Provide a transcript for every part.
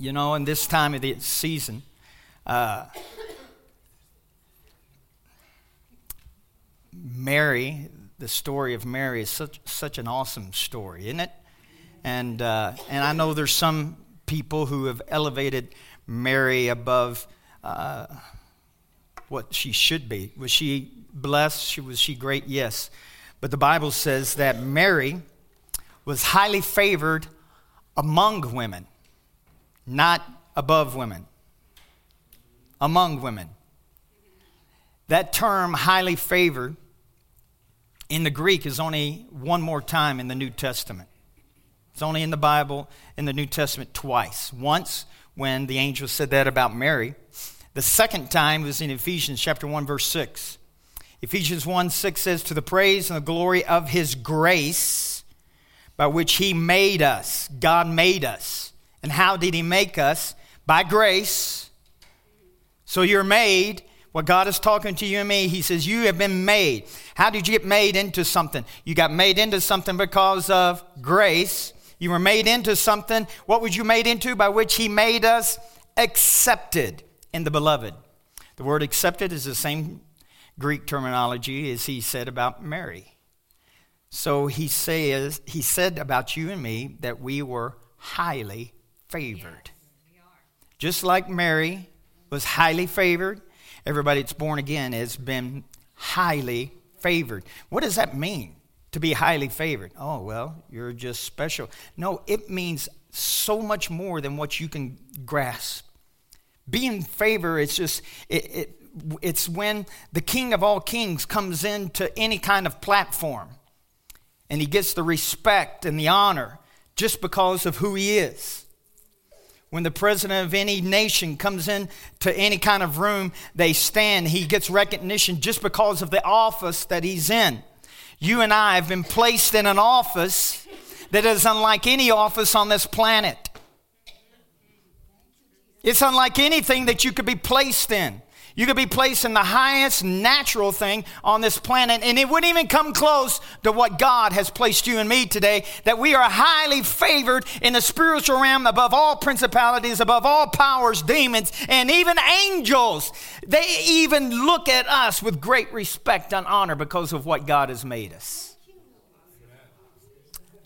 You know, in this time of the season, uh, Mary, the story of Mary is such, such an awesome story, isn't it? And, uh, and I know there's some people who have elevated Mary above uh, what she should be. Was she blessed? Was she great? Yes. But the Bible says that Mary was highly favored among women, not above women, among women. That term, highly favored, in the Greek is only one more time in the New Testament. It's only in the Bible, in the New Testament, twice. Once when the angel said that about Mary. The second time was in Ephesians chapter 1, verse 6. Ephesians 1 6 says, To the praise and the glory of his grace by which he made us. God made us. And how did he make us? By grace. So you're made what God is talking to you and me, He says, You have been made. How did you get made into something? You got made into something because of grace. You were made into something. What was you made into? By which He made us accepted in the beloved. The word accepted is the same Greek terminology as He said about Mary. So He says, He said about you and me that we were highly favored. Just like Mary was highly favored everybody that's born again has been highly favored. What does that mean to be highly favored? Oh, well, you're just special. No, it means so much more than what you can grasp. Being favor, it's just, it, it, it's when the king of all kings comes into any kind of platform and he gets the respect and the honor just because of who he is. When the president of any nation comes in to any kind of room, they stand. He gets recognition just because of the office that he's in. You and I have been placed in an office that is unlike any office on this planet. It's unlike anything that you could be placed in. You could be placed in the highest natural thing on this planet, and it wouldn't even come close to what God has placed you and me today. That we are highly favored in the spiritual realm above all principalities, above all powers, demons, and even angels. They even look at us with great respect and honor because of what God has made us.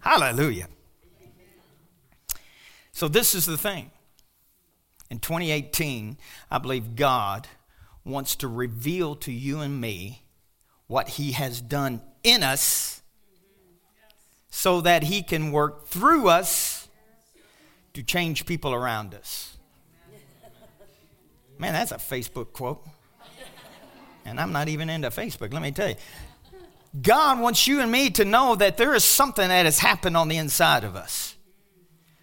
Hallelujah. So, this is the thing. In 2018, I believe God wants to reveal to you and me what he has done in us so that he can work through us to change people around us. Man, that's a Facebook quote. And I'm not even into Facebook, let me tell you. God wants you and me to know that there is something that has happened on the inside of us.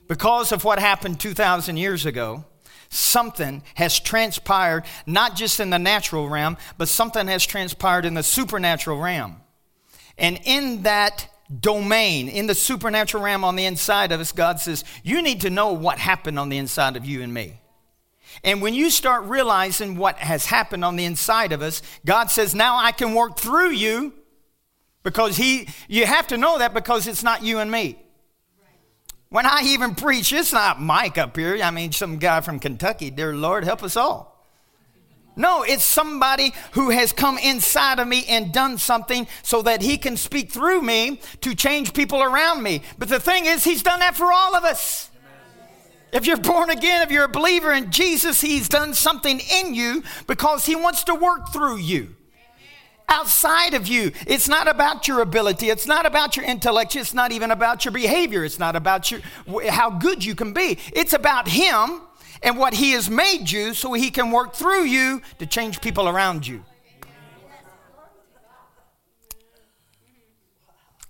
Because of what happened 2,000 years ago, something has transpired, not just in the natural realm, but something has transpired in the supernatural realm. And in that domain, in the supernatural realm on the inside of us, God says, You need to know what happened on the inside of you and me. And when you start realizing what has happened on the inside of us, God says, Now I can work through you because He, you have to know that because it's not you and me. When I even preach, it's not Mike up here. I mean, some guy from Kentucky. Dear Lord, help us all. No, it's somebody who has come inside of me and done something so that he can speak through me to change people around me. But the thing is, he's done that for all of us. If you're born again, if you're a believer in Jesus, he's done something in you because he wants to work through you outside of you. It's not about your ability. It's not about your intellect. It's not even about your behavior. It's not about your, how good you can be. It's about Him and what He has made you so He can work through you to change people around you.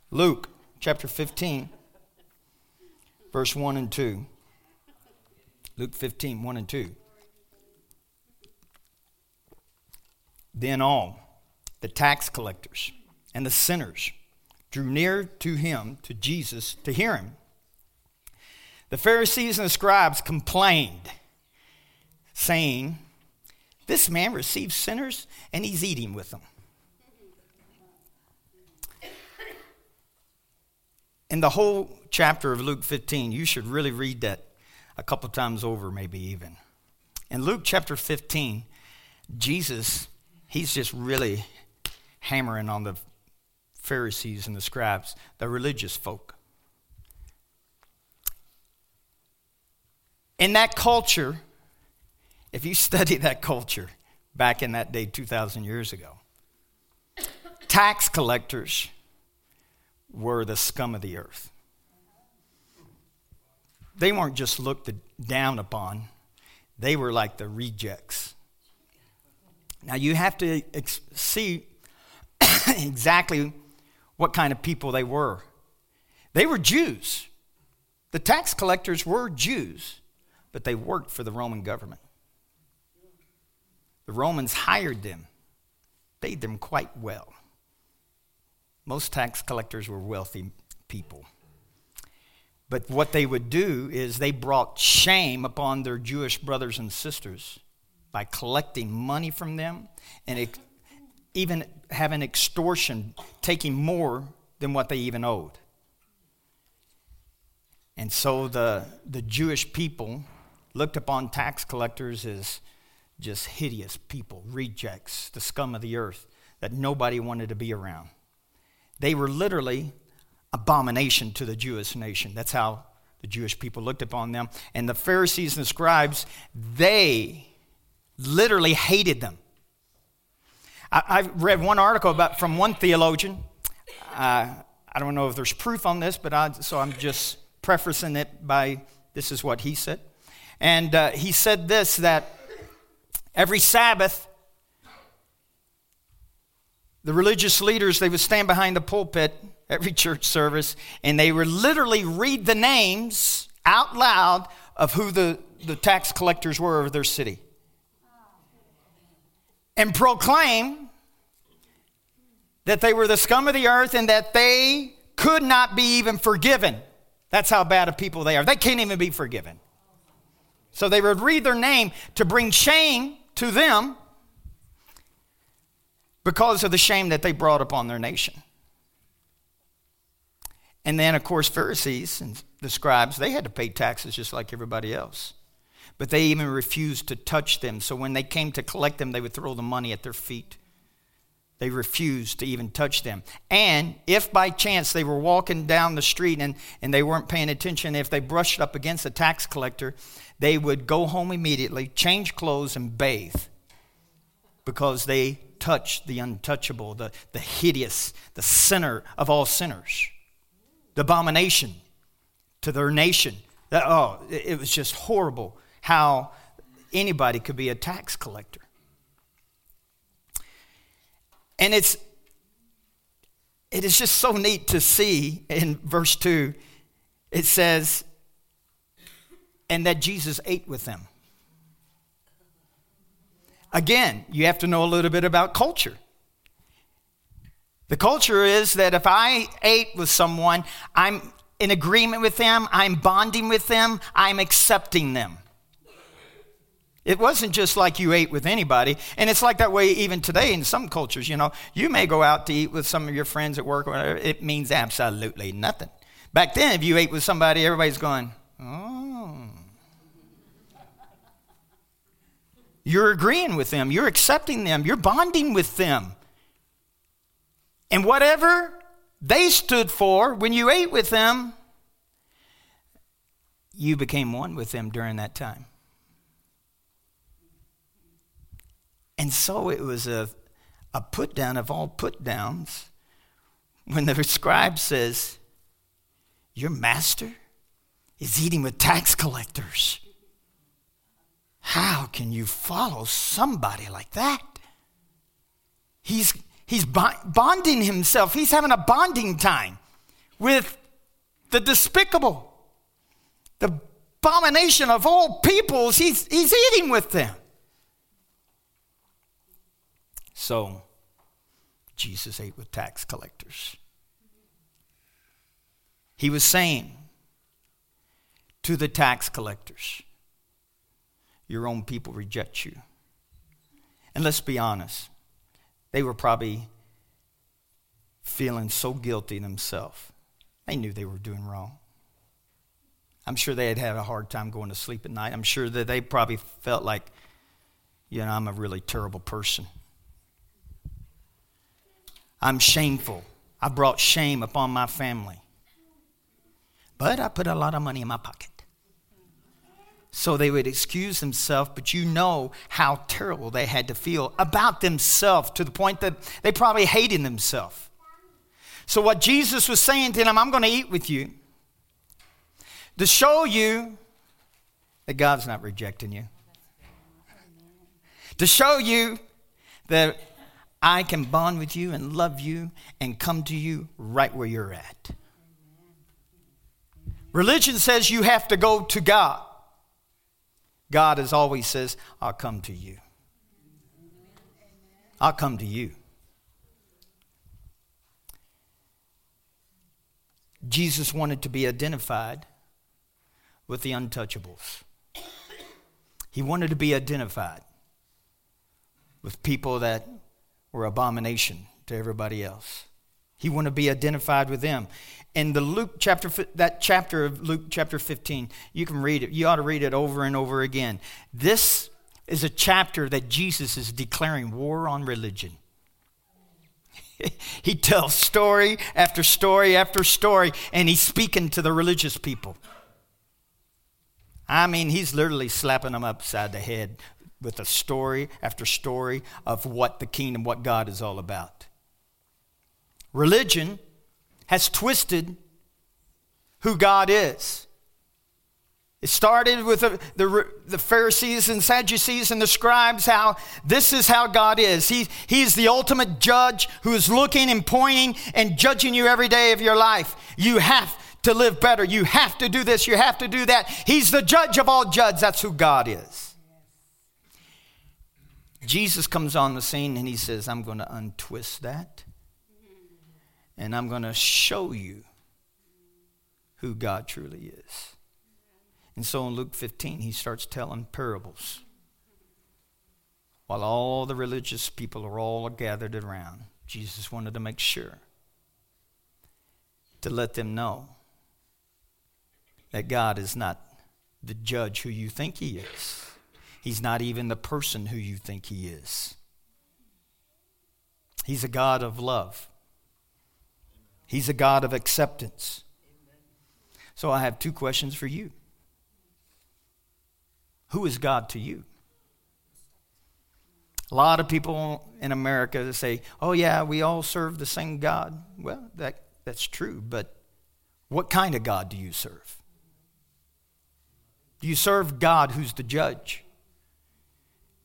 Luke chapter 15, verse 1 and 2. Luke 15, 1 and 2. Then all the tax collectors and the sinners drew near to him, to Jesus, to hear him. The Pharisees and the scribes complained, saying, This man receives sinners and he's eating with them. In the whole chapter of Luke 15, you should really read that a couple times over, maybe even. In Luke chapter 15, Jesus, he's just really hammering on the Pharisees and the scribes, the religious folk. In that culture, if you study that culture back in that day 2,000 years ago, tax collectors were the scum of the earth. They weren't just looked down upon, they were like the rejects. Now you have to see exactly what kind of people they were. They were Jews. The tax collectors were Jews but they worked for the Roman government. The Romans hired them, paid them quite well. Most tax collectors were wealthy people. But what they would do is they brought shame upon their Jewish brothers and sisters by collecting money from them and even having extortion, taking more than what they even owed. And so the, the Jewish people looked upon tax collectors as just hideous people, rejects, the scum of the earth that nobody wanted to be around. They were literally abomination to the Jewish nation. That's how the Jewish people looked upon them. And the Pharisees and the scribes, they literally hated them. I, I read one article about from one theologian. Uh, I don't know if there's proof on this, but I, so I'm just prefacing it by this is what he said. And uh, he said this that every Sabbath, the religious leaders, they would stand behind the pulpit every church service, and they would literally read the names out loud of who the, the tax collectors were of their city and proclaim that they were the scum of the earth and that they could not be even forgiven. That's how bad of people they are. They can't even be forgiven. So they would read their name to bring shame to them because of the shame that they brought upon their nation. And then, of course, Pharisees and the scribes, they had to pay taxes just like everybody else. But they even refused to touch them. So when they came to collect them, they would throw the money at their feet. They refused to even touch them. And if by chance they were walking down the street and, and they weren't paying attention, if they brushed up against a tax collector, they would go home immediately, change clothes, and bathe because they touched the untouchable, the, the hideous, the sinner of all sinners, the abomination to their nation. That, oh, it was just horrible how anybody could be a tax collector. And it's it is just so neat to see in verse 2 it says and that Jesus ate with them. Again, you have to know a little bit about culture. The culture is that if I ate with someone, I'm in agreement with them, I'm bonding with them, I'm accepting them. It wasn't just like you ate with anybody. And it's like that way even today in some cultures. You know, you may go out to eat with some of your friends at work, or whatever, it means absolutely nothing. Back then, if you ate with somebody, everybody's going, oh. You're agreeing with them, you're accepting them, you're bonding with them. And whatever they stood for when you ate with them, you became one with them during that time. And so it was a, a put down of all put downs when the scribe says, Your master is eating with tax collectors. How can you follow somebody like that? He's, he's bonding himself, he's having a bonding time with the despicable, the abomination of all peoples. He's, he's eating with them. So, Jesus ate with tax collectors. He was saying to the tax collectors, your own people reject you. And let's be honest, they were probably feeling so guilty in themselves. They knew they were doing wrong. I'm sure they had had a hard time going to sleep at night. I'm sure that they probably felt like, you know, I'm a really terrible person. I'm shameful. I brought shame upon my family. But I put a lot of money in my pocket. So they would excuse themselves, but you know how terrible they had to feel about themselves to the point that they probably hated themselves. So, what Jesus was saying to them, I'm going to eat with you to show you that God's not rejecting you, to show you that I can bond with you and love you and come to you right where you're at. Religion says you have to go to God. God, as always, says, I'll come to you. I'll come to you. Jesus wanted to be identified with the untouchables. He wanted to be identified with people that were abomination to everybody else. He wanted to be identified with them. In the Luke chapter, that chapter of Luke chapter 15, you can read it. You ought to read it over and over again. This is a chapter that Jesus is declaring war on religion. he tells story after story after story, and he's speaking to the religious people. I mean, he's literally slapping them upside the head with a story after story of what the kingdom, what God is all about. Religion has twisted who God is. It started with the, the, the, Pharisees and Sadducees and the scribes, how this is how God is. He, he is the ultimate judge who is looking and pointing and judging you every day of your life. You have to live better. You have to do this. You have to do that. He's the judge of all judges. That's who God is. Jesus comes on the scene and he says, I'm going to untwist that and I'm going to show you who God truly is. And so in Luke 15, he starts telling parables. While all the religious people are all gathered around, Jesus wanted to make sure to let them know that God is not the judge who you think he is. He's not even the person who you think he is. He's a God of love. He's a God of acceptance. So I have two questions for you. Who is God to you? A lot of people in America say, oh, yeah, we all serve the same God. Well, that, that's true, but what kind of God do you serve? Do you serve God who's the judge?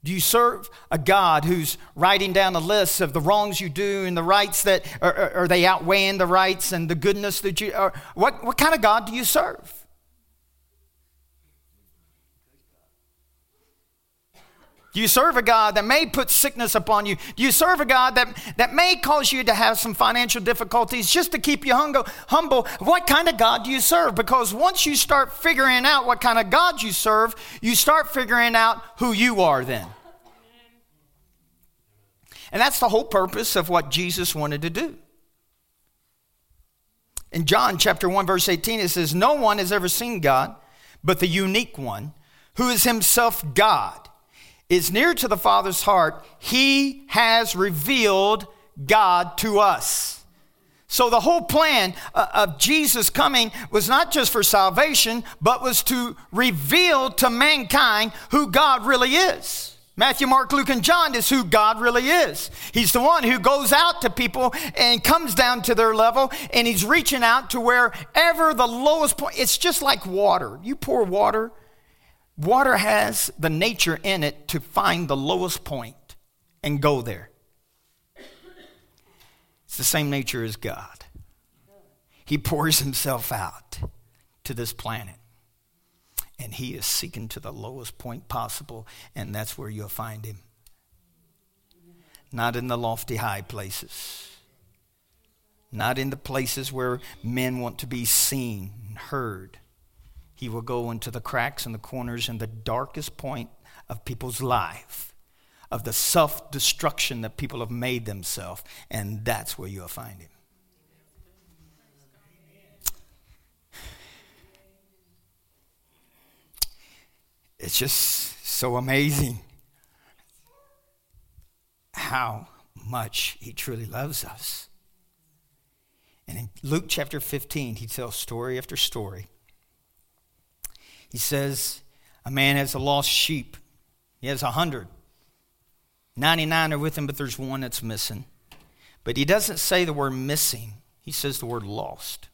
Do you serve a God who's writing down a list of the wrongs you do and the rights that are, are they outweighing the rights and the goodness that you are? What, what kind of God do you serve? Do you serve a God that may put sickness upon you? Do you serve a God that, that may cause you to have some financial difficulties just to keep you humble? What kind of God do you serve? Because once you start figuring out what kind of God you serve, you start figuring out who you are then. And that's the whole purpose of what Jesus wanted to do. In John chapter 1 verse 18 it says no one has ever seen God but the unique one who is himself God is near to the Father's heart, he has revealed God to us. So the whole plan uh, of Jesus coming was not just for salvation, but was to reveal to mankind who God really is. Matthew, Mark, Luke, and John is who God really is. He's the one who goes out to people and comes down to their level, and he's reaching out to wherever the lowest point. It's just like water. You pour water Water has the nature in it to find the lowest point and go there. It's the same nature as God. He pours himself out to this planet. And he is seeking to the lowest point possible, and that's where you'll find him. Not in the lofty high places, not in the places where men want to be seen and heard he will go into the cracks and the corners and the darkest point of people's life, of the self destruction that people have made themselves, and that's where you'll find him. it's just so amazing how much he truly loves us. And in Luke chapter 15, he tells story after story. He says, A man has a lost sheep. He has a hundred. 99 are with him, but there's one that's missing. But he doesn't say the word missing, he says the word lost.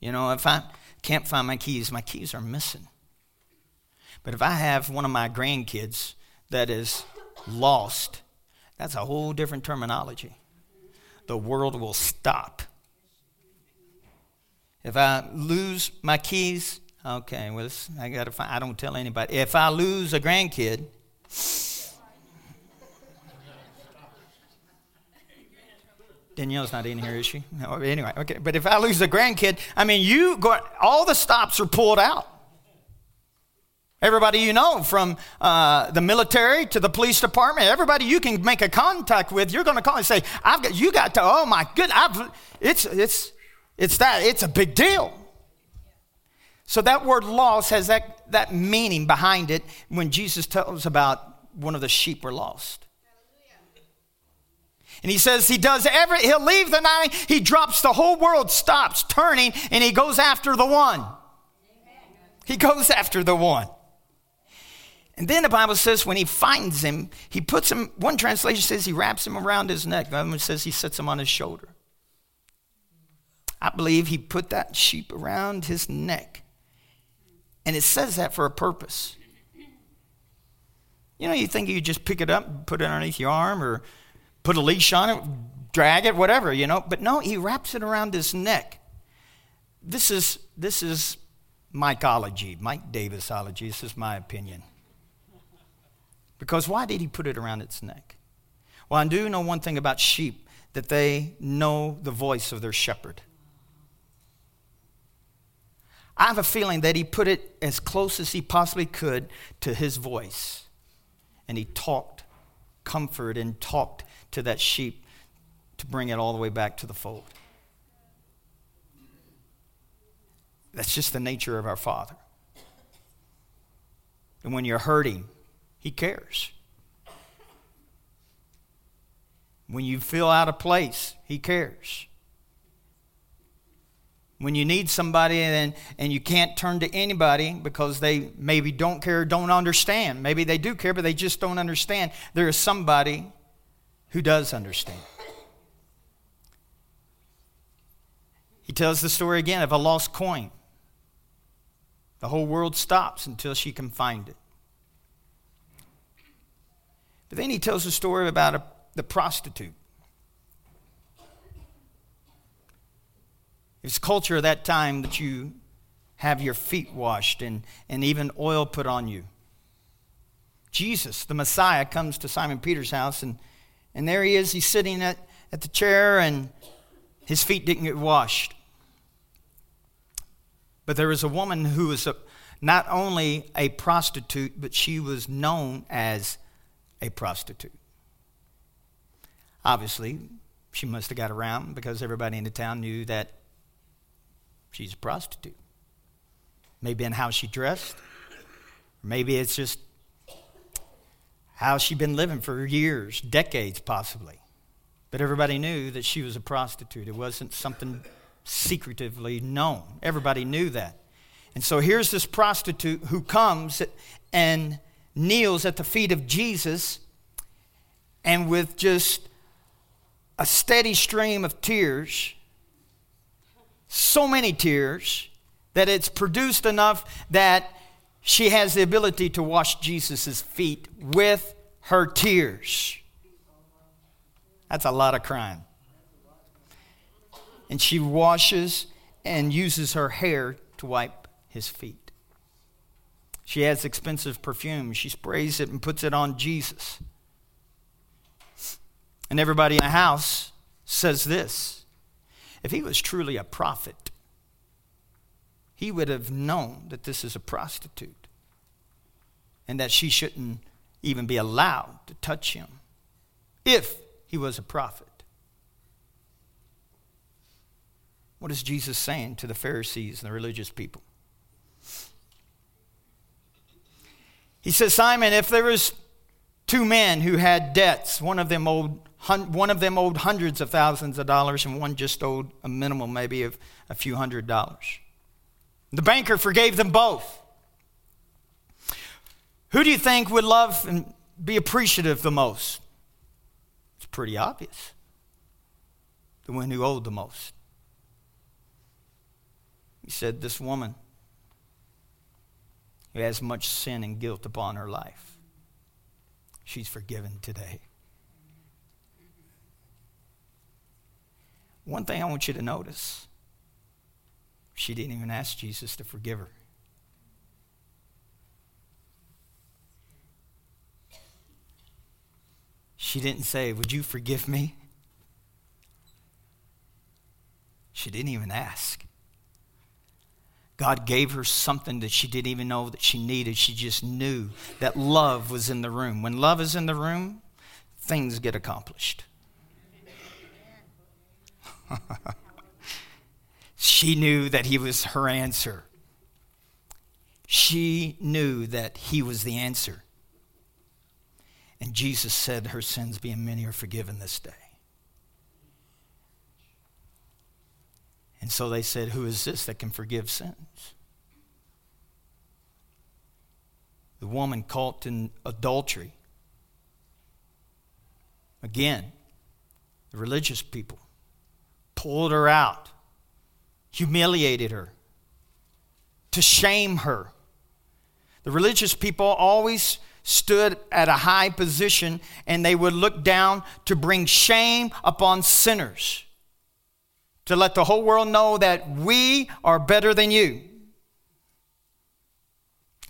You know, if I can't find my keys, my keys are missing. But if I have one of my grandkids that is lost, that's a whole different terminology. The world will stop. If I lose my keys, okay, well, I got to find, I don't tell anybody. If I lose a grandkid, Danielle's not in here, is she? No, anyway, okay. But if I lose a grandkid, I mean, you go, all the stops are pulled out. Everybody you know, from uh, the military to the police department, everybody you can make a contact with, you're going to call and say, "I've got you got to." Oh my good, I've, it's it's it's that it's a big deal. So that word "lost" has that that meaning behind it when Jesus tells about one of the sheep were lost. And he says he does every, he'll leave the nine, he drops the whole world, stops turning, and he goes after the one. He goes after the one. And then the Bible says when he finds him, he puts him, one translation says he wraps him around his neck. another one says he sets him on his shoulder. I believe he put that sheep around his neck. And it says that for a purpose. You know, you think you just pick it up, put it underneath your arm, or put a leash on it, drag it, whatever, you know. But no, he wraps it around his neck. This is this is Mikeology, Mike Davisology. This is my opinion. Because why did he put it around its neck? Well, I do know one thing about sheep that they know the voice of their shepherd. I have a feeling that he put it as close as he possibly could to his voice. And he talked comfort and talked to that sheep to bring it all the way back to the fold. That's just the nature of our Father. And when you're hurting, he cares. When you feel out of place, He cares. When you need somebody and, and you can't turn to anybody because they maybe don't care, don't understand. Maybe they do care, but they just don't understand. There is somebody who does understand. He tells the story again of a lost coin. The whole world stops until she can find it. But then he tells a story about a, the prostitute. It's culture of that time that you have your feet washed and, and even oil put on you. Jesus, the Messiah, comes to Simon Peter's house, and, and there he is. He's sitting at, at the chair, and his feet didn't get washed. But there was a woman who was a, not only a prostitute, but she was known as a prostitute. Obviously, she must have got around because everybody in the town knew that she's a prostitute. Maybe in how she dressed, maybe it's just how she'd been living for years, decades possibly. But everybody knew that she was a prostitute. It wasn't something secretively known. Everybody knew that. And so here's this prostitute who comes and kneels at the feet of Jesus and with just a steady stream of tears, so many tears, that it's produced enough that she has the ability to wash Jesus' feet with her tears. That's a lot of crying. And she washes and uses her hair to wipe his feet. She has expensive perfume. She sprays it and puts it on Jesus. And everybody in the house says this if he was truly a prophet, he would have known that this is a prostitute and that she shouldn't even be allowed to touch him if he was a prophet. What is Jesus saying to the Pharisees and the religious people? He says, Simon, if there was two men who had debts, one of them owed one of them owed hundreds of thousands of dollars, and one just owed a minimum, maybe, of a few hundred dollars. The banker forgave them both. Who do you think would love and be appreciative the most? It's pretty obvious. The one who owed the most. He said, This woman who has much sin and guilt upon her life, she's forgiven today. One thing I want you to notice she didn't even ask Jesus to forgive her. She didn't say, Would you forgive me? She didn't even ask. God gave her something that she didn't even know that she needed. She just knew that love was in the room. When love is in the room, things get accomplished. she knew that he was her answer. She knew that he was the answer. And Jesus said, Her sins being many are forgiven this day. And so they said, Who is this that can forgive sins? The woman caught in adultery. Again, the religious people pulled her out, humiliated her, to shame her. The religious people always stood at a high position and they would look down to bring shame upon sinners, to let the whole world know that we are better than you.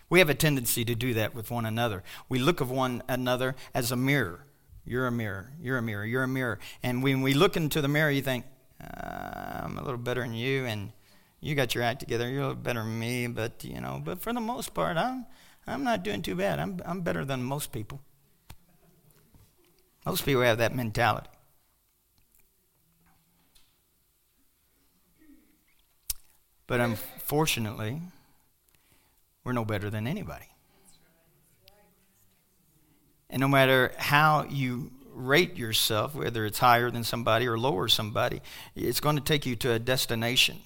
We have a tendency to do that with one another. We look of one another as a mirror. You're a mirror. You're a mirror. You're a mirror. And when we look into the mirror, you think, uh, I'm a little better than you, and you got your act together. You're a little better than me, but you know. But for the most part, I'm I'm not doing too bad. I'm I'm better than most people. Most people have that mentality. But unfortunately, we're no better than anybody. And no matter how you rate yourself, whether it's higher than somebody or lower somebody, it's going to take you to a destination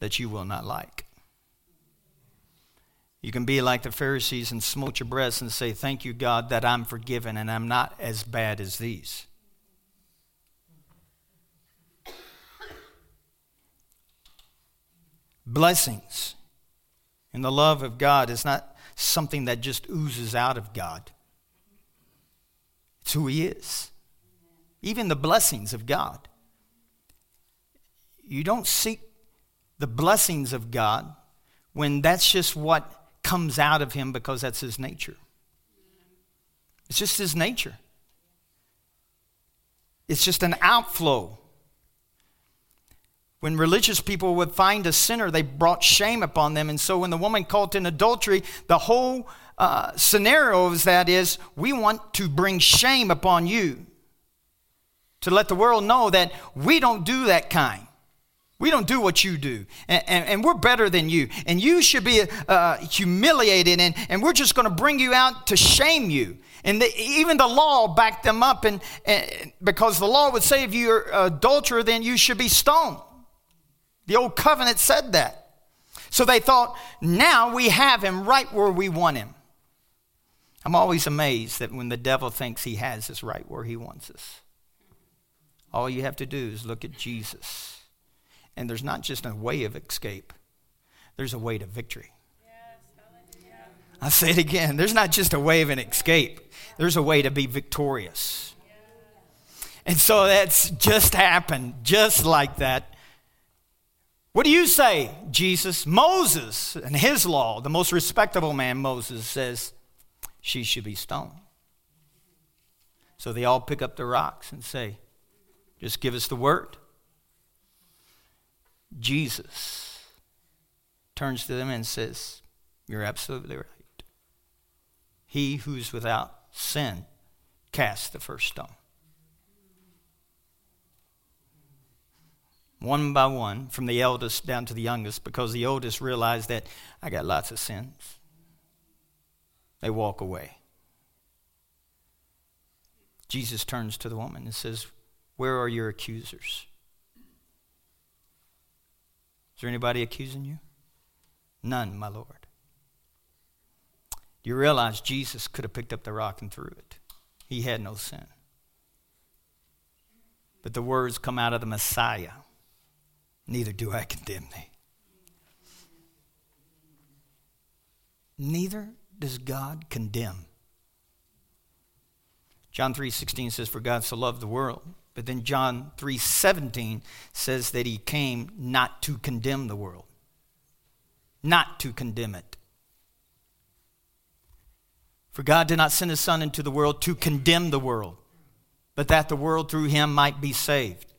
that you will not like. You can be like the Pharisees and smote your breast and say, Thank you, God, that I'm forgiven and I'm not as bad as these. Blessings and the love of God is not something that just oozes out of God. It's who He is. Even the blessings of God. You don't seek the blessings of God when that's just what comes out of Him because that's His nature. It's just His nature. It's just an outflow. When religious people would find a sinner, they brought shame upon them. And so when the woman caught in adultery, the whole uh, scenario of that is we want to bring shame upon you to let the world know that we don't do that kind. We don't do what you do, and, and, and we're better than you. And you should be uh, humiliated, and, and we're just going to bring you out to shame you. And the, even the law backed them up, and, and because the law would say if you're adulterer, then you should be stoned. The old covenant said that. So they thought, now we have him right where we want him. I'm always amazed that when the devil thinks he has us right where he wants us, all you have to do is look at Jesus. And there's not just a way of escape, there's a way to victory. I'll say it again. There's not just a way of an escape, there's a way to be victorious. And so that's just happened, just like that. What do you say, Jesus? Moses and his law, the most respectable man, Moses, says, she should be stoned. So they all pick up the rocks and say, Just give us the word. Jesus turns to them and says, You're absolutely right. He who's without sin cast the first stone. One by one, from the eldest down to the youngest, because the oldest realized that I got lots of sins. They walk away. Jesus turns to the woman and says, Where are your accusers? Is there anybody accusing you? None, my Lord. You realize Jesus could have picked up the rock and threw it. He had no sin. But the words come out of the Messiah Neither do I condemn thee. Neither does God condemn. John 3:16 says for God so loved the world. But then John 3:17 says that he came not to condemn the world. Not to condemn it. For God did not send his son into the world to condemn the world, but that the world through him might be saved.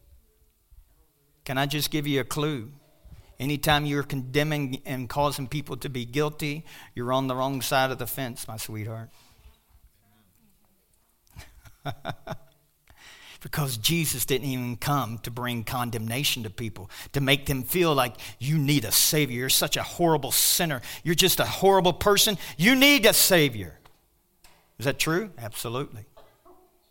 Can I just give you a clue? Anytime you're condemning and causing people to be guilty, you're on the wrong side of the fence, my sweetheart. because Jesus didn't even come to bring condemnation to people, to make them feel like you need a Savior. You're such a horrible sinner. You're just a horrible person. You need a Savior. Is that true? Absolutely.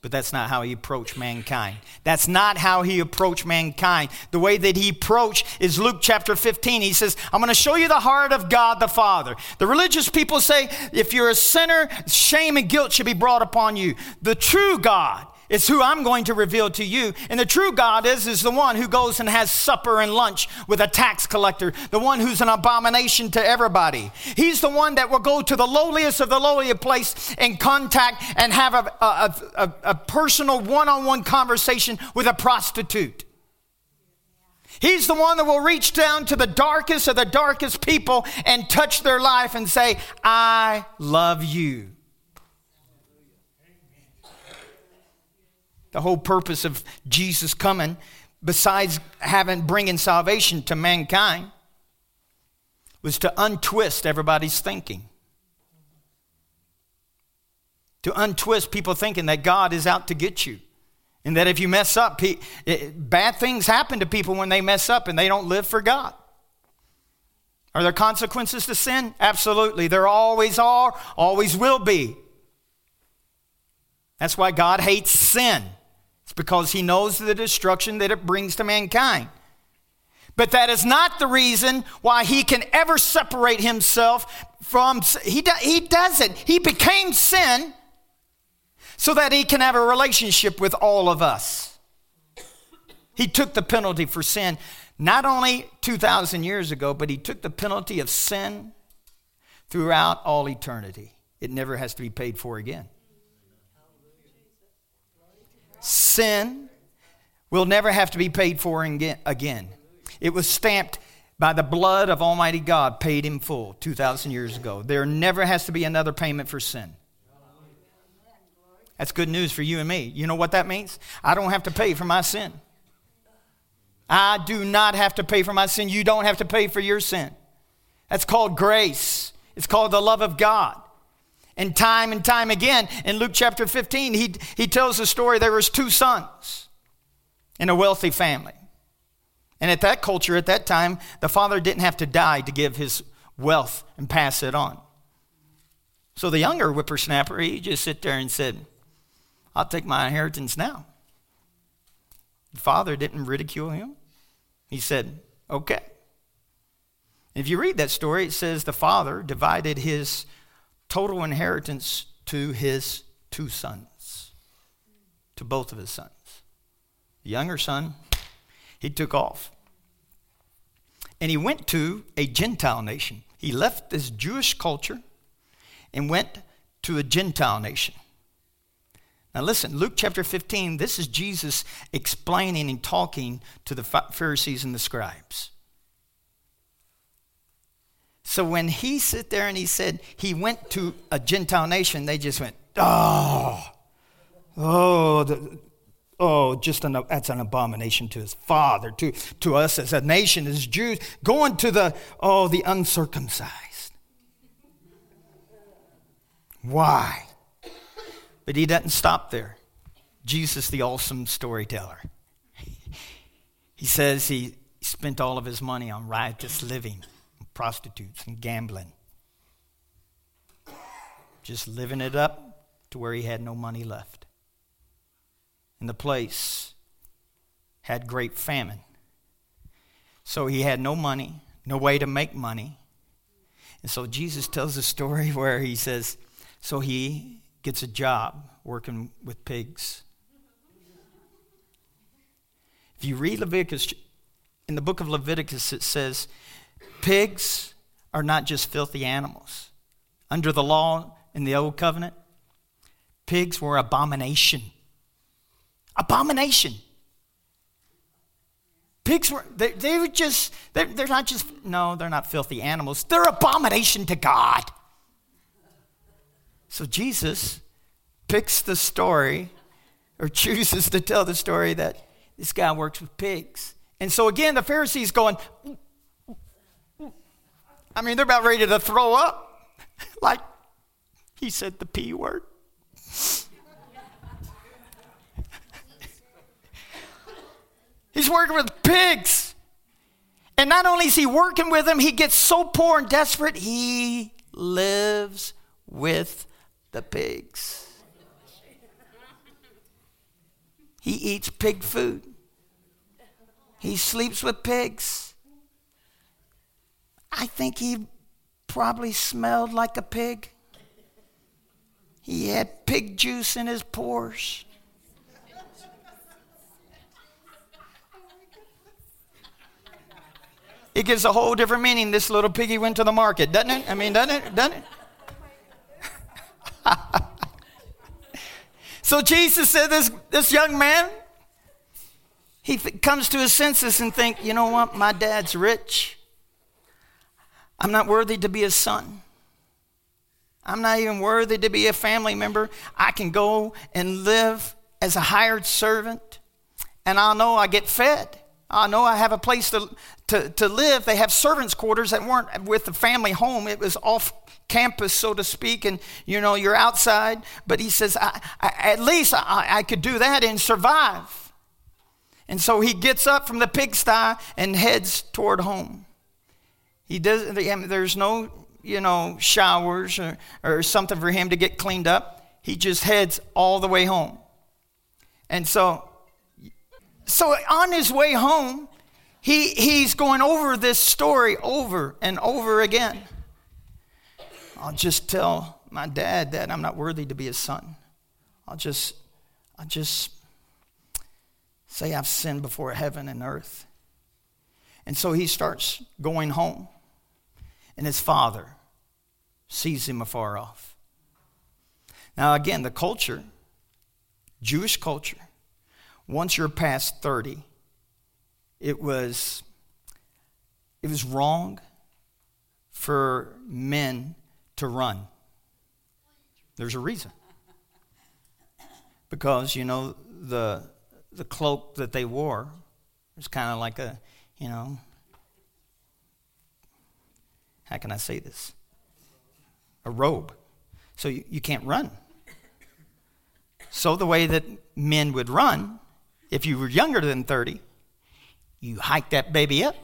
But that's not how he approached mankind. That's not how he approached mankind. The way that he approached is Luke chapter 15. He says, I'm going to show you the heart of God the Father. The religious people say, if you're a sinner, shame and guilt should be brought upon you. The true God it's who I'm going to reveal to you. And the true God is, is the one who goes and has supper and lunch with a tax collector, the one who's an abomination to everybody. He's the one that will go to the lowliest of the lowliest place and contact and have a, a, a, a personal one on one conversation with a prostitute. He's the one that will reach down to the darkest of the darkest people and touch their life and say, I love you. The whole purpose of Jesus coming, besides having bringing salvation to mankind, was to untwist everybody's thinking. To untwist people thinking that God is out to get you. And that if you mess up, bad things happen to people when they mess up and they don't live for God. Are there consequences to sin? Absolutely. There always are, always will be. That's why God hates sin. It's because he knows the destruction that it brings to mankind. But that is not the reason why he can ever separate himself from he, do, he doesn't. He became sin so that he can have a relationship with all of us. He took the penalty for sin not only 2,000 years ago, but he took the penalty of sin throughout all eternity. It never has to be paid for again sin will never have to be paid for again. It was stamped by the blood of Almighty God, paid in full 2,000 years ago. There never has to be another payment for sin. That's good news for you and me. You know what that means? I don't have to pay for my sin. I do not have to pay for my sin. You don't have to pay for your sin. That's called grace. It's called the love of God. And time and time again, in Luke chapter 15, he, he tells the story there was two sons in a wealthy family. And at that culture, at that time, the father didn't have to die to give his wealth and pass it on. So the younger whippersnapper, he just sit there and said, I'll take my inheritance now. The father didn't ridicule him. He said, okay. If you read that story, it says the father divided his total inheritance to his two sons, to both of his sons. The younger son, he took off. And he went to a Gentile nation. He left this Jewish culture and went to a Gentile nation. Now, listen, Luke chapter 15, this is Jesus explaining and talking to the Pharisees and the scribes. So when he sit there and he said he went to a Gentile nation, they just went, oh, oh, the, oh, just an, that's an abomination to his father, to, to us as a nation, as Jews, going to the, oh, the uncircumcised. Why? But he doesn't stop there. Jesus, the awesome storyteller. He says he spent all of his money on riotous living prostitutes and gambling. just living it up to where he had no money left. And the place had great famine. So he had no money, no way to make money. And so Jesus tells a story where he says, so he gets a job working with pigs. If you read Leviticus, in the book of Leviticus, it says, pigs are not just filthy animals. Under the law in the old covenant, pigs were abomination. Abomination. Pigs were, they, they were just, they're, they're not just, no, they're not filthy animals. They're abomination to God. So Jesus picks the story or chooses to tell the story that this guy works with pigs. And so again, the Pharisees going, I mean, they're about ready to throw up. like he said the P word. He's working with pigs. And not only is he working with them, he gets so poor and desperate, he lives with the pigs. He eats pig food. He sleeps with pigs. I think he probably smelled like a pig. He had pig juice in his pores. It gives a whole different meaning. This little piggy went to the market, doesn't it? I mean, doesn't it? Doesn't it? so Jesus said, this, this young man, he comes to his senses and think, you know what? My dad's rich. I'm not worthy to be his son. I'm not even worthy to be a family member. I can go and live as a hired servant, and I'll know I get fed. I know I have a place to, to, to live. They have servants' quarters that weren't with the family home. It was off campus, so to speak, and you know, you're outside. But he says, I, I, at least I, I could do that and survive. And so he gets up from the pigsty and heads toward home. He does, there's no, you know, showers or, or something for him to get cleaned up. He just heads all the way home. And so so on his way home, he, he's going over this story over and over again. I'll just tell my dad that I'm not worthy to be his son. I'll just, I'll just say I've sinned before heaven and earth. And so he starts going home, and his father sees him afar off. Now, again, the culture, Jewish culture, once you're past 30, it was, it was wrong for men to run. There's a reason. Because, you know, the, the cloak that they wore was kind of like a, you know, how can I say this? A robe. So you, you can't run. So the way that men would run if you were younger than 30, you hike that baby up.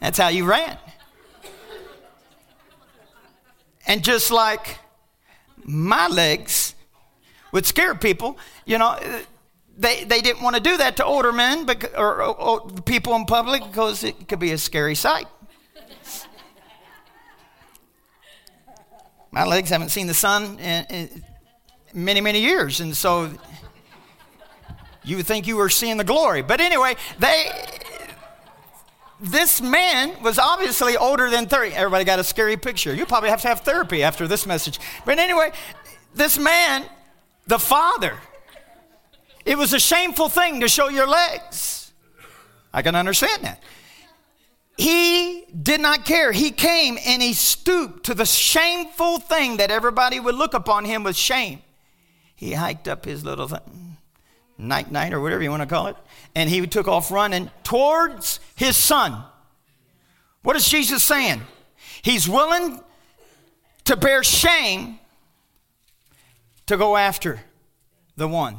That's how you ran. And just like my legs would scare people, you know, they, they didn't want to do that to older men or, or, or people in public because it could be a scary sight. My legs haven't seen the sun in, in, many, many years. And so you would think you were seeing the glory. But anyway, they this man was obviously older than 30. Everybody got a scary picture. You probably have to have therapy after this message. But anyway, this man, the father, it was a shameful thing to show your legs. I can understand that. He did not care. He came and he stooped to the shameful thing that everybody would look upon him with shame he hiked up his little night night or whatever you want to call it, and he took off running towards his son. What is Jesus saying? He's willing to bear shame to go after the one.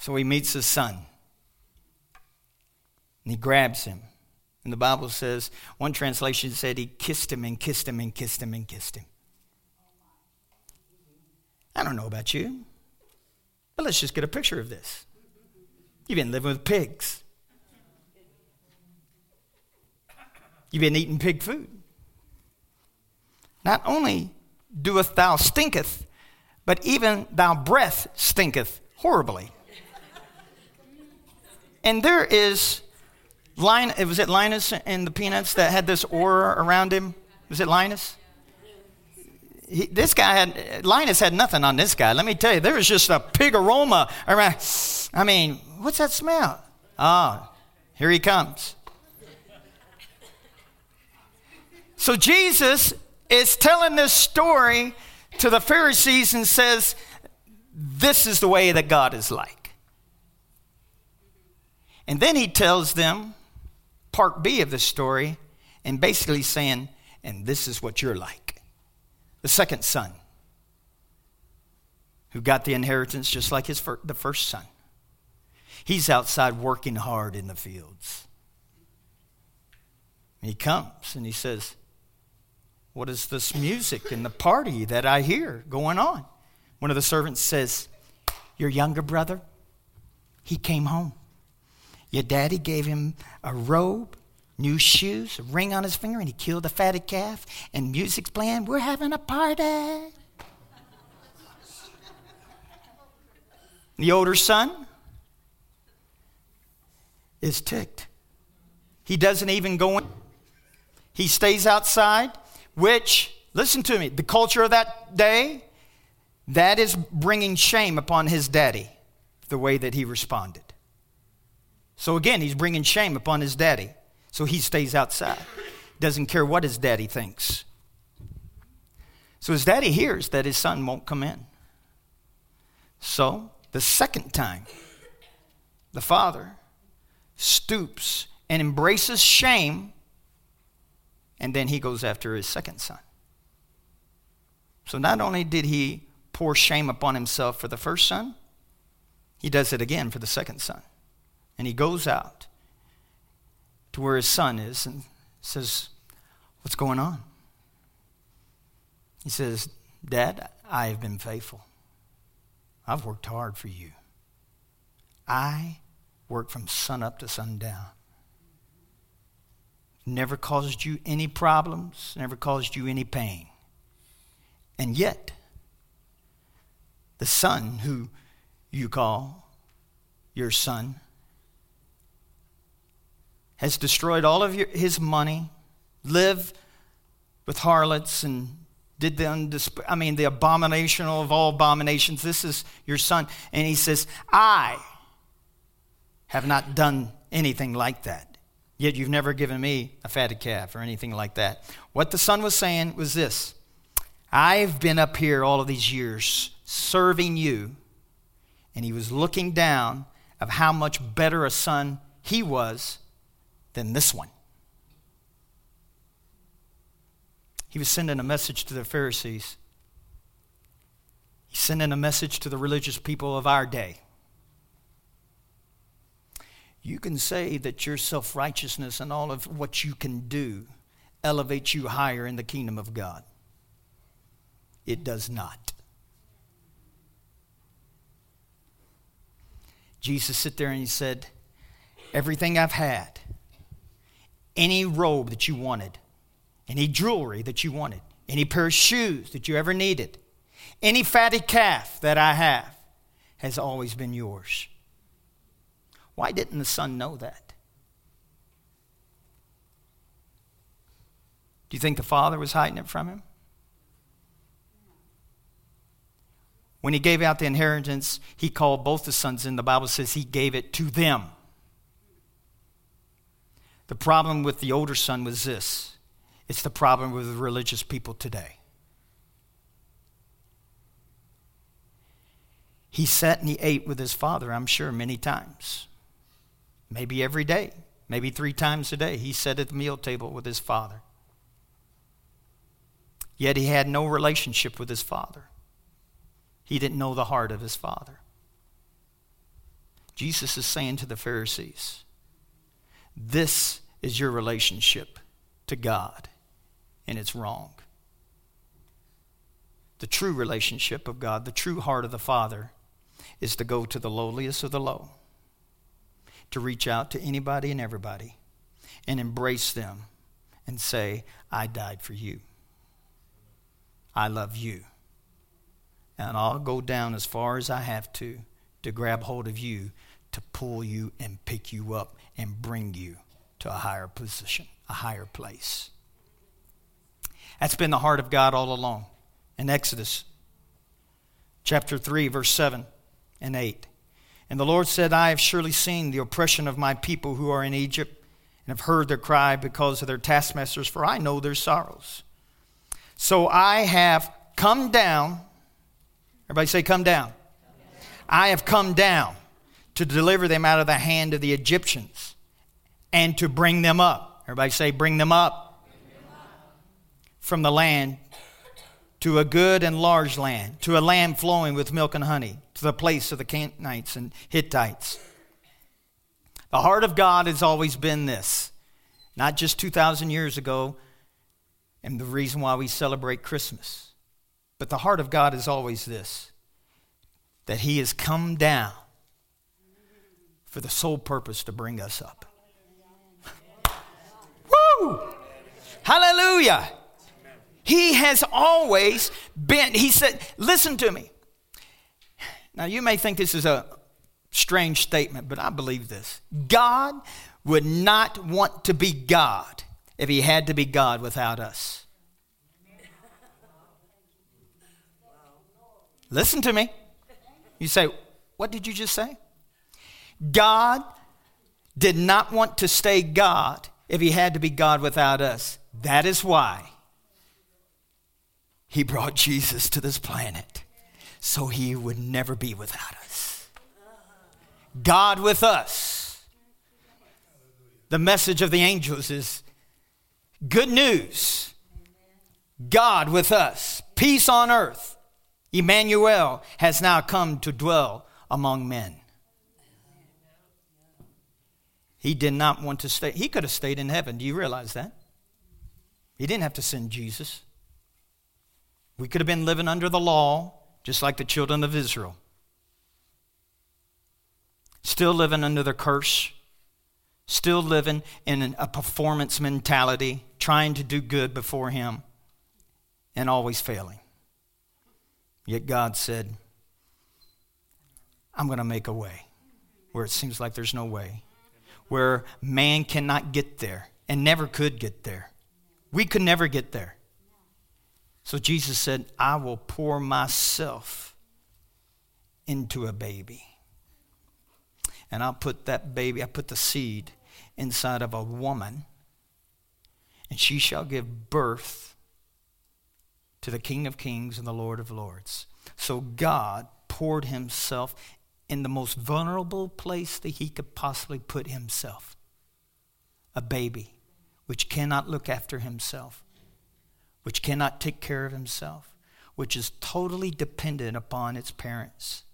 So he meets his son. And he grabs him. And the Bible says, one translation said he kissed him and kissed him and kissed him and kissed him. I don't know about you, but let's just get a picture of this. You've been living with pigs, you've been eating pig food. Not only doeth thou stinketh, but even thy breath stinketh horribly. And there is Lin, was it Linus and the Peanuts that had this aura around him? Was it Linus? He, this guy had Linus had nothing on this guy. Let me tell you, there was just a pig aroma around. I mean, what's that smell? Ah, here he comes. So Jesus is telling this story to the Pharisees and says, This is the way that God is like. And then he tells them part B of the story and basically saying, And this is what you're like. The second son, who got the inheritance just like his fir- the first son. He's outside working hard in the fields. he comes and he says, what is this music and the party that I hear going on? One of the servants says, Your younger brother, he came home. Your daddy gave him a robe, new shoes, a ring on his finger, and he killed a fatted calf, and music's playing. We're having a party. the older son is ticked. He doesn't even go in, he stays outside which, listen to me, the culture of that day, that is bringing shame upon his daddy, the way that he responded. So again, he's bringing shame upon his daddy. So he stays outside. Doesn't care what his daddy thinks. So his daddy hears that his son won't come in. So the second time, the father stoops and embraces shame and then he goes after his second son. So not only did he pour shame upon himself for the first son, he does it again for the second son. And he goes out to where his son is and says, What's going on? He says, Dad, I have been faithful. I've worked hard for you. I work from sun up to sundown never caused you any problems, never caused you any pain. And yet, the son who you call your son has destroyed all of your, his money, lived with harlots and did the undisp- I mean the abomination of all abominations. This is your son. And he says, I have not done anything like that. Yet you've never given me a fatted calf or anything like that. What the son was saying was this I've been up here all of these years serving you. And he was looking down of how much better a son he was than this one. He was sending a message to the Pharisees. He's sending a message to the religious people of our day you can say that your self righteousness and all of what you can do elevates you higher in the kingdom of God. It does not. Jesus sit there and he said, Everything I've had, any robe that you wanted, any jewelry that you wanted, any pair of shoes that you ever needed, any fatty calf that I have has always been yours. Why didn't the son know that? Do you think the father was hiding it from him? When he gave out the inheritance, he called both the sons in. The Bible says he gave it to them. The problem with the older son was this it's the problem with the religious people today. He sat and he ate with his father, I'm sure, many times. Maybe every day, maybe three times a day, he sat at the meal table with his father. Yet he had no relationship with his father. He didn't know the heart of his father. Jesus is saying to the Pharisees, This is your relationship to God, and it's wrong. The true relationship of God, the true heart of the Father, is to go to the lowliest of the low, to reach out to anybody and everybody, and embrace them and say, I died for you. I love you. And I'll go down as far as I have to to grab hold of you, to pull you and pick you up and bring you to a higher position, a higher place. That's been the heart of God all along. In Exodus chapter 3, verse 7 and 8. And the Lord said, I have surely seen the oppression of my people who are in Egypt, and have heard their cry because of their taskmasters, for I know their sorrows. So I have come down. Everybody say, Come down. I have come down to deliver them out of the hand of the Egyptians and to bring them up. Everybody say, Bring them up. Bring them up. From the land to a good and large land, to a land flowing with milk and honey, to the place of the Canaanites and Hittites. The heart of God has always been this, not just 2,000 years ago, and the reason why we celebrate Christmas, but the heart of God is always this that He has come down for the sole purpose to bring us up. Woo! Hallelujah! He has always been, he said, listen to me. Now, you may think this is a strange statement, but I believe this. God would not want to be God if he had to be God without us. Listen to me. You say, What did you just say? God did not want to stay God if he had to be God without us. That is why he brought Jesus to this planet so he would never be without us. God with us. The message of the angels is good news. God with us. Peace on earth. Emmanuel has now come to dwell among men. He did not want to stay. He could have stayed in heaven. Do you realize that? He didn't have to send Jesus. We could have been living under the law, just like the children of Israel. Still living under the curse, still living in a performance mentality, trying to do good before Him, and always failing. Yet God said, I'm going to make a way where it seems like there's no way, where man cannot get there and never could get there. We could never get there. So Jesus said, I will pour myself into a baby. And I'll put that baby, I put the seed inside of a woman, and she shall give birth to the King of Kings and the Lord of Lords. So God poured himself in the most vulnerable place that he could possibly put himself a baby which cannot look after himself which cannot take care of himself, which is totally dependent upon its parents.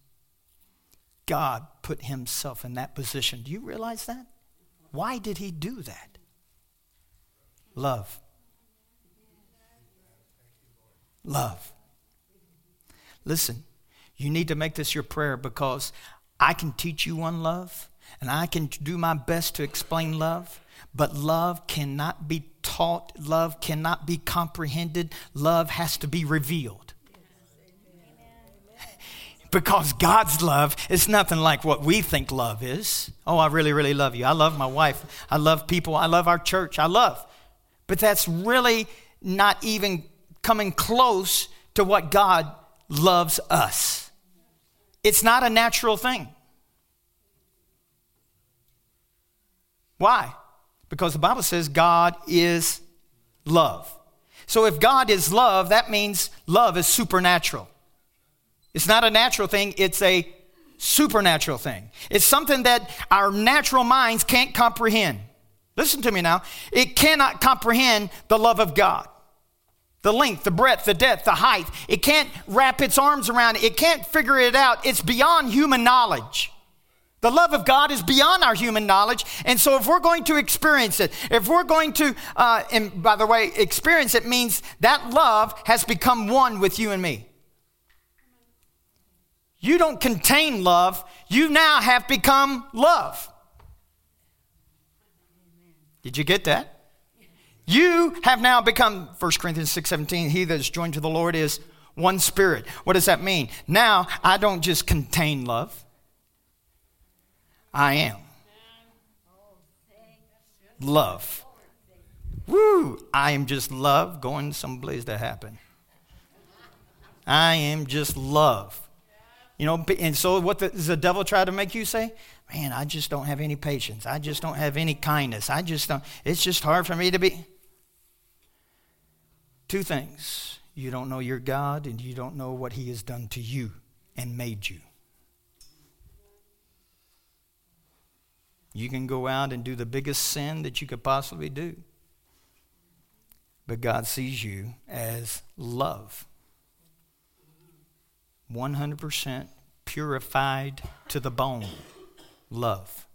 God put himself in that position. Do you realize that? Why did he do that? Love. Love. Listen, you need to make this your prayer because I can teach you one love and I can do my best to explain love, but love cannot be taught, love cannot be comprehended, love has to be revealed. because God's love is nothing like what we think love is. Oh, I really, really love you. I love my wife. I love people. I love our church. I love. But that's really not even coming close to what God loves us. It's not a natural thing. Why? Because the Bible says God is love. So if God is love, that means love is supernatural. It's not a natural thing, it's a supernatural thing. It's something that our natural minds can't comprehend. Listen to me now. It cannot comprehend the love of God. The length, the breadth, the depth, the height. It can't wrap its arms around it. It can't figure it out. It's beyond human knowledge. The love of God is beyond our human knowledge. And so, if we're going to experience it, if we're going to, uh, and by the way, experience it means that love has become one with you and me. You don't contain love, you now have become love. Did you get that? You have now become, 1 Corinthians 6 17, he that is joined to the Lord is one spirit. What does that mean? Now, I don't just contain love, I am. Love. Woo! I am just love going someplace to happen. I am just love. You know, and so what the, does the devil try to make you say? Man, I just don't have any patience. I just don't have any kindness. I just don't, it's just hard for me to be. Two things you don't know your God, and you don't know what He has done to you and made you. You can go out and do the biggest sin that you could possibly do. But God sees you as love. 100% purified to the bone. Love.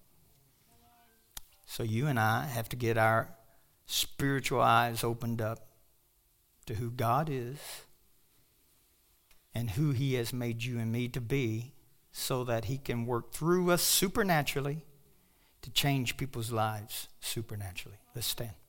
So you and I have to get our spiritual eyes opened up to who God is and who He has made you and me to be so that He can work through us supernaturally to change people's lives supernaturally. Let's stand.